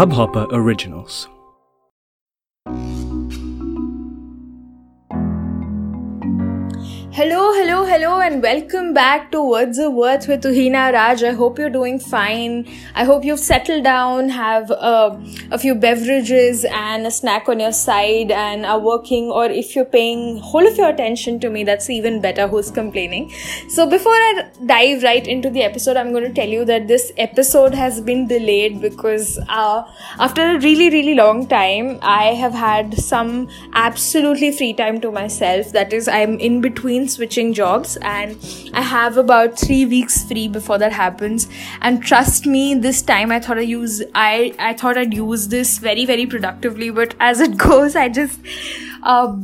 Hubhopper Originals. Hello, hello, hello, and welcome back to Words of Worth with Tuhina Raj. I hope you're doing fine. I hope you've settled down, have uh, a few beverages and a snack on your side, and are working. Or if you're paying whole of your attention to me, that's even better. Who's complaining? So before I dive right into the episode, I'm going to tell you that this episode has been delayed because uh, after a really, really long time, I have had some absolutely free time to myself. That is, I'm in between switching jobs and I have about three weeks free before that happens. And trust me, this time I thought I use I I thought I'd use this very very productively, but as it goes, I just uh,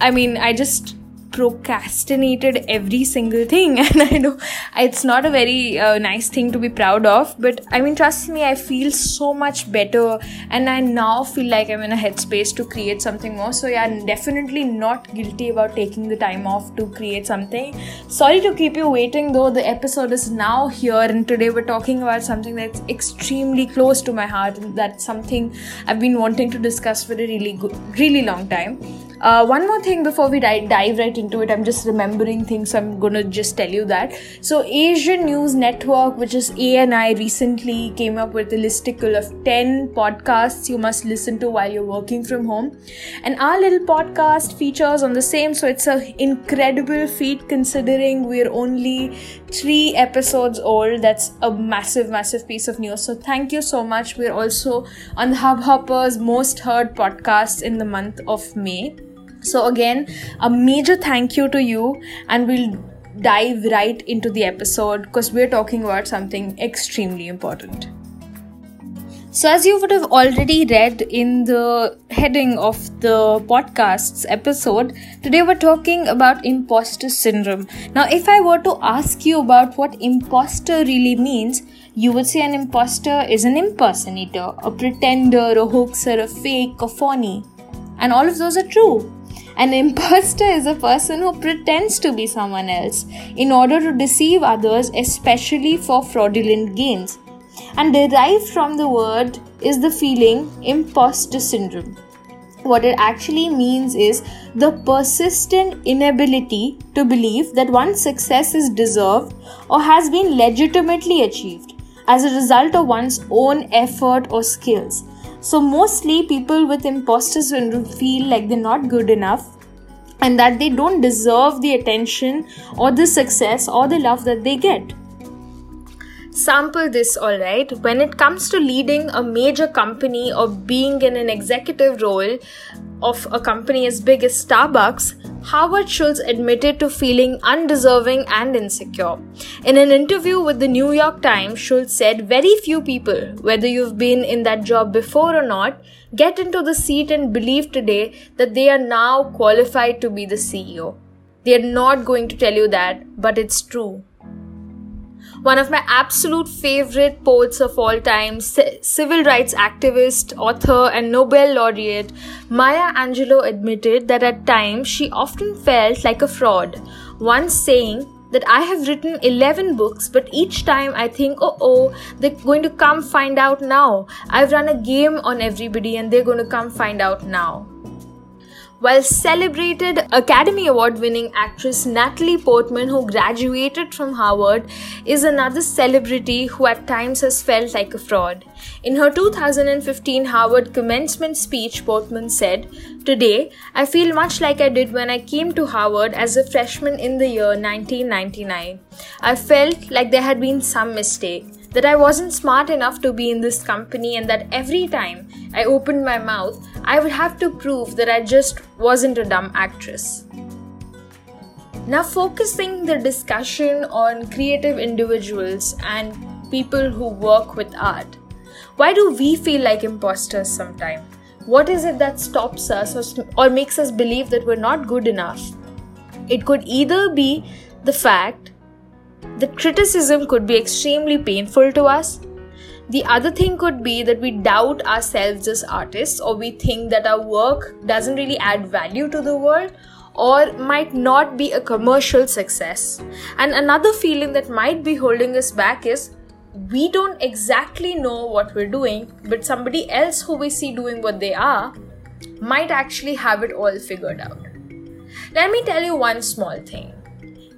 I mean I just procrastinated every single thing. And i know it's not a very uh, nice thing to be proud of but i mean trust me i feel so much better. And i now feel like i'm in a headspace to create something more. So yeah i'm definitely not guilty about taking the time off to create something. Sorry to keep you waiting though. The episode is now here and today we're talking about something that's extremely close to my heart and that's something i've been wanting to discuss for a really good really long time uh, one more thing before we dive, dive right into it, I'm just remembering things, so I'm gonna just tell you that. So, Asian News Network, which is ANI, recently came up with a listicle of 10 podcasts you must listen to while you're working from home. And our little podcast features on the same, so it's an incredible feat considering we're only three episodes old. That's a massive, massive piece of news. So, thank you so much. We're also on the Hubhopper's most heard podcast in the month of May. So, again, a major thank you to you, and we'll dive right into the episode because we're talking about something extremely important. So, as you would have already read in the heading of the podcast's episode, today we're talking about imposter syndrome. Now, if I were to ask you about what imposter really means, you would say an imposter is an impersonator, a pretender, a hoaxer, a fake, a phony. And all of those are true. An imposter is a person who pretends to be someone else in order to deceive others, especially for fraudulent gains. And derived from the word is the feeling imposter syndrome. What it actually means is the persistent inability to believe that one's success is deserved or has been legitimately achieved as a result of one's own effort or skills. So, mostly people with imposter syndrome feel like they're not good enough and that they don't deserve the attention or the success or the love that they get. Sample this, alright. When it comes to leading a major company or being in an executive role of a company as big as Starbucks, Howard Schultz admitted to feeling undeserving and insecure. In an interview with the New York Times, Schultz said, Very few people, whether you've been in that job before or not, get into the seat and believe today that they are now qualified to be the CEO. They are not going to tell you that, but it's true one of my absolute favorite poets of all time, c- civil rights activist, author, and Nobel laureate, Maya Angelou admitted that at times she often felt like a fraud, once saying, that I have written 11 books, but each time I think, oh, oh, they're going to come find out now. I've run a game on everybody and they're going to come find out now while celebrated Academy Award winning actress Natalie Portman, who graduated from Harvard, is another celebrity who at times has felt like a fraud. In her 2015 Harvard commencement speech, Portman said, Today, I feel much like I did when I came to Harvard as a freshman in the year 1999. I felt like there had been some mistake that I wasn't smart enough to be in this company, and that every time I opened my mouth, I would have to prove that I just wasn't a dumb actress. Now, focusing the discussion on creative individuals and people who work with art. Why do we feel like imposters sometimes? What is it that stops us or, or makes us believe that we're not good enough? It could either be the fact the criticism could be extremely painful to us. The other thing could be that we doubt ourselves as artists, or we think that our work doesn't really add value to the world, or might not be a commercial success. And another feeling that might be holding us back is we don't exactly know what we're doing, but somebody else who we see doing what they are might actually have it all figured out. Let me tell you one small thing.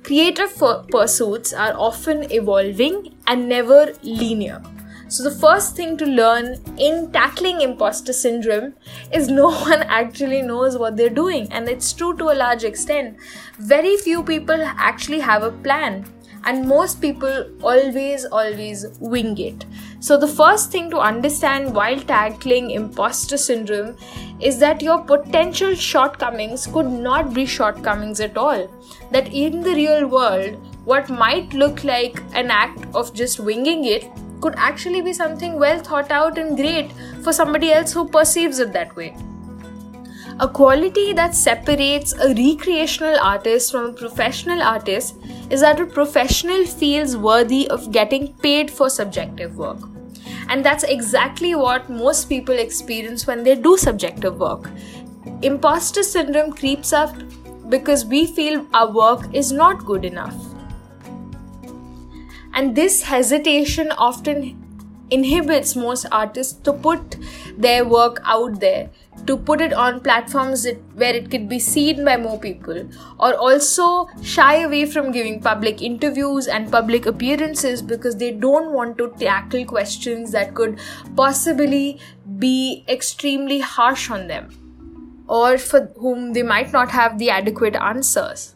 Creative pursuits are often evolving and never linear. So, the first thing to learn in tackling imposter syndrome is no one actually knows what they're doing, and it's true to a large extent. Very few people actually have a plan, and most people always, always wing it. So, the first thing to understand while tackling imposter syndrome is that your potential shortcomings could not be shortcomings at all. That in the real world, what might look like an act of just winging it could actually be something well thought out and great for somebody else who perceives it that way. A quality that separates a recreational artist from a professional artist is that a professional feels worthy of getting paid for subjective work. And that's exactly what most people experience when they do subjective work. Imposter syndrome creeps up because we feel our work is not good enough. And this hesitation often inhibits most artists to put their work out there, to put it on platforms that, where it could be seen by more people, or also shy away from giving public interviews and public appearances because they don't want to tackle questions that could possibly be extremely harsh on them, or for whom they might not have the adequate answers.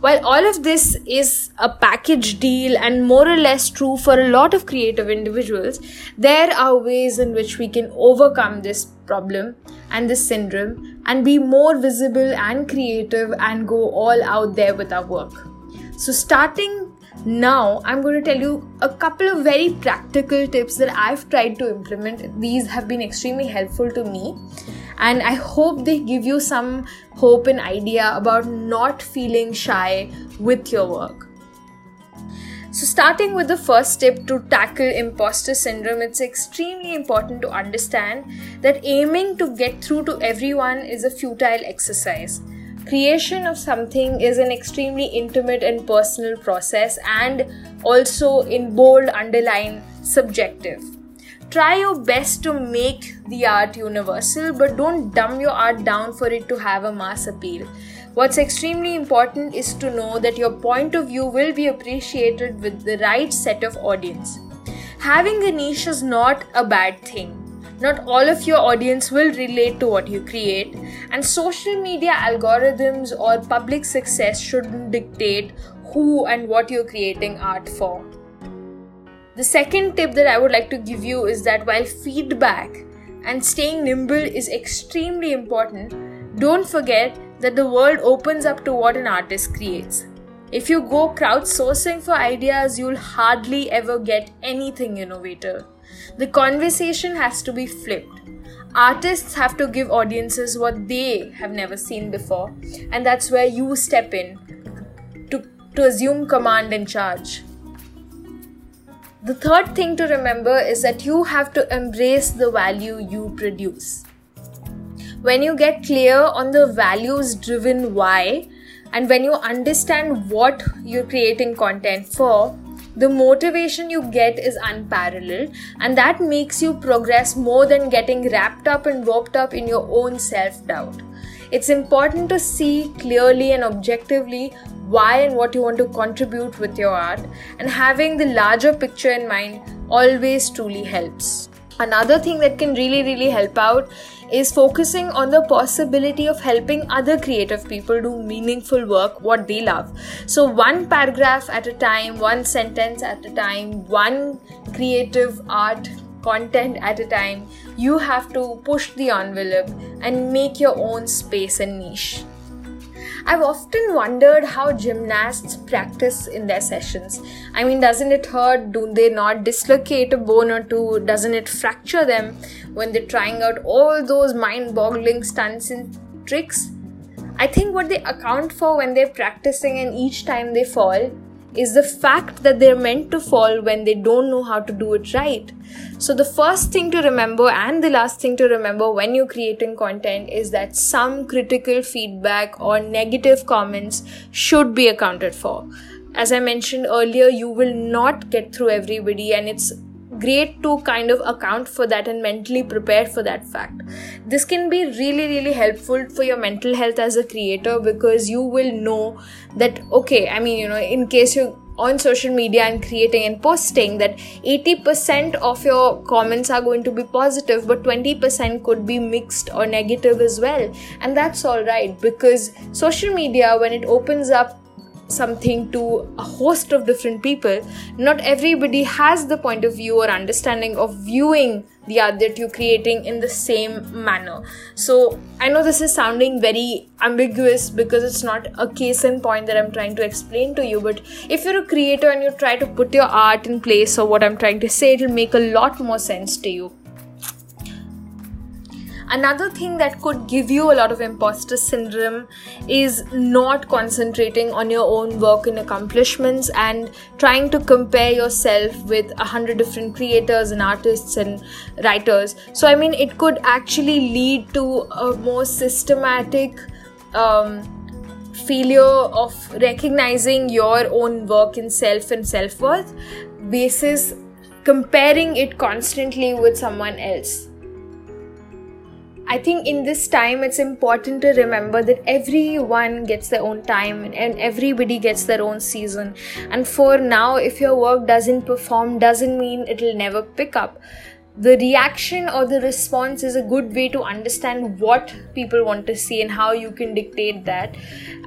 While all of this is a package deal and more or less true for a lot of creative individuals, there are ways in which we can overcome this problem and this syndrome and be more visible and creative and go all out there with our work. So, starting now, I'm going to tell you a couple of very practical tips that I've tried to implement. These have been extremely helpful to me and I hope they give you some hope and idea about not feeling shy with your work. So, starting with the first step to tackle imposter syndrome, it's extremely important to understand that aiming to get through to everyone is a futile exercise. Creation of something is an extremely intimate and personal process, and also in bold underline subjective try your best to make the art universal, but don't dumb your art down for it to have a mass appeal. What's extremely important is to know that your point of view will be appreciated with the right set of audience. Having a niche is not a bad thing. Not all of your audience will relate to what you create, and social media algorithms or public success shouldn't dictate who and what you're creating art for. The second tip that I would like to give you is that while feedback and staying nimble is extremely important, don't forget that the world opens up to what an artist creates. If you go crowdsourcing for ideas, you'll hardly ever get anything innovative. The conversation has to be flipped. Artists have to give audiences what they have never seen before, and that's where you step in to, to assume command and charge. The third thing to remember is that you have to embrace the value you produce. When you get clear on the values driven why, and when you understand what you're creating content for, the motivation you get is unparalleled, and that makes you progress more than getting wrapped up and roped up in your own self doubt. It's important to see clearly and objectively why and what you want to contribute with your art, and having the larger picture in mind always truly helps. Another thing that can really, really help out is focusing on the possibility of helping other creative people do meaningful work, what they love. So, one paragraph at a time, one sentence at a time, one creative art content at a time, you have to push the envelope and make your own space and niche. I've often wondered how gymnasts practice in their sessions. I mean, doesn't it hurt? Do they not dislocate a bone or two? Doesn't it fracture them when they're trying out all those mind boggling stunts and tricks? I think what they account for when they're practicing and each time they fall is the fact that they're meant to fall when they don't know how to do it right. So, the first thing to remember and the last thing to remember when you're creating content is that some critical feedback or negative comments should be accounted for. as I mentioned earlier, you will not get through everybody, and it's great to kind of account for that and mentally prepare for that fact. This can be really, really helpful for your mental health as a creator because you will know that, okay, I mean, you know, in case you're on social media and creating and posting that 80% of your comments are going to be positive but 20% could be mixed or negative as well and that's all right because social media when it opens up something to a host of different people, not everybody has the point of view or understanding of viewing the art that you're creating in the same manner. So I know this is sounding very ambiguous because it's not a case in point that I'm trying to explain to you, but if you're a creator and you try to put your art in place or what I'm trying to say, it'll make a lot more sense to you. Another thing that could give you a lot of imposter syndrome is not concentrating on your own work and accomplishments and trying to compare yourself with a hundred different creators and artists and writers. So, I mean, it could actually lead to a more systematic. Um, failure of recognizing your own work in self and self-worth basis comparing it constantly with someone else I think in this time it's important to remember that everyone gets their own time and everybody gets their own season. And for now, if your work doesn't perform, doesn't mean it'll never pick up the reaction or the response is a good way to understand what people want to see and how you can dictate that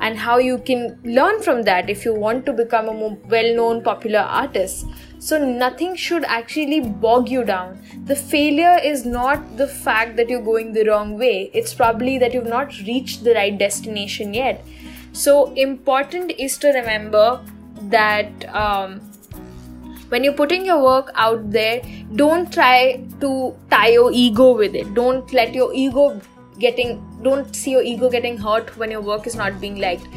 and how you can learn from that if you want to become a more well-known popular artist. So nothing should actually bog you down. The failure is not the fact that you're going the wrong way. It's probably that you've not reached the right destination yet. So important is to remember that um, when you're putting your work out there don't try to tie your ego with it. Don't let your ego getting don't see your ego getting hurt when your work is not being liked.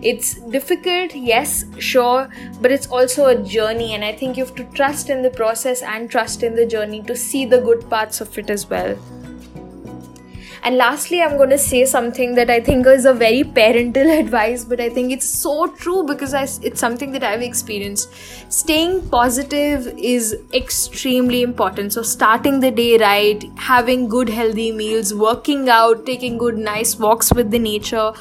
It's difficult yes sure but it's also a journey and i think you have to trust in the process and trust in the journey to see the good parts of it as well and lastly, I'm going to say something that I think is a very parental advice, but I think it's so true because I, it's something that I've experienced. Staying positive is extremely important. So, starting the day right, having good, healthy meals, working out, taking good, nice walks with the nature.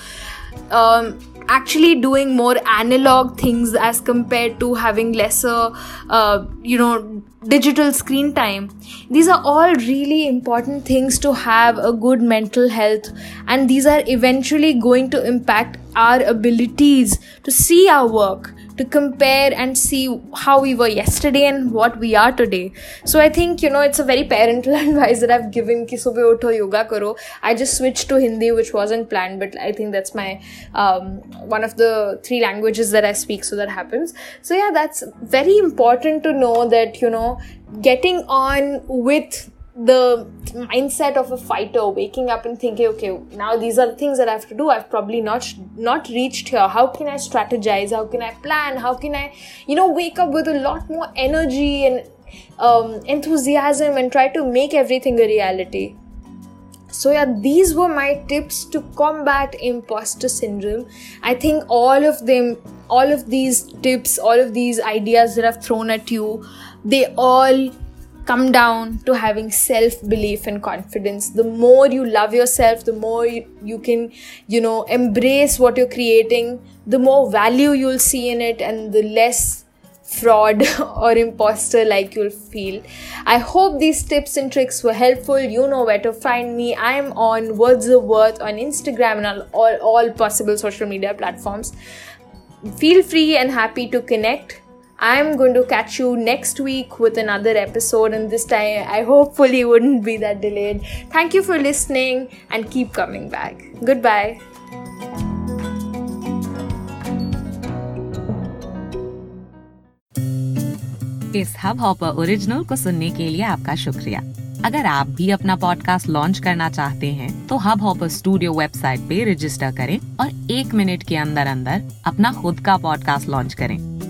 Um, actually doing more analog things as compared to having lesser uh, you know digital screen time. These are all really important things to have a good mental health and these are eventually going to impact our abilities to see our work to compare and see how we were yesterday and what we are today. So I think you know it's a very parental advice that I've given ki utho yoga karo. I just switched to Hindi, which wasn't planned, but I think that's my um, one of the three languages that I speak, so that happens. So yeah, that's very important to know that you know getting on with the mindset of a fighter waking up and thinking okay now these are the things that i have to do. I've probably not not reached here. How can i strategize? How can i plan? How can i you know wake up with a lot more energy and um, enthusiasm and try to make everything a reality? So yeah these were my tips to combat imposter syndrome. I think all of them all of these tips all of these ideas that i've thrown at you they all come down to having self belief and confidence. The more you love yourself the more you, can you know embrace what you're creating the more value you'll see in it and the less fraud or imposter like you'll feel. I hope these tips and tricks were helpful. You know where to find me. I'm on words of worth on instagram and all, all, all possible social media platforms. Feel free and happy to connect I'm going to catch you next week with another episode, and this time I hopefully wouldn't be that delayed. Thank you for listening and keep coming back. Goodbye. इस hub hopper original को सुनने के लिए आपका शुक्रिया अगर आप भी अपना पॉडकास्ट लॉन्च करना चाहते हैं तो हब हॉपर स्टूडियो वेबसाइट पे रजिस्टर करें और एक मिनट के अंदर अंदर अपना खुद का पॉडकास्ट लॉन्च करें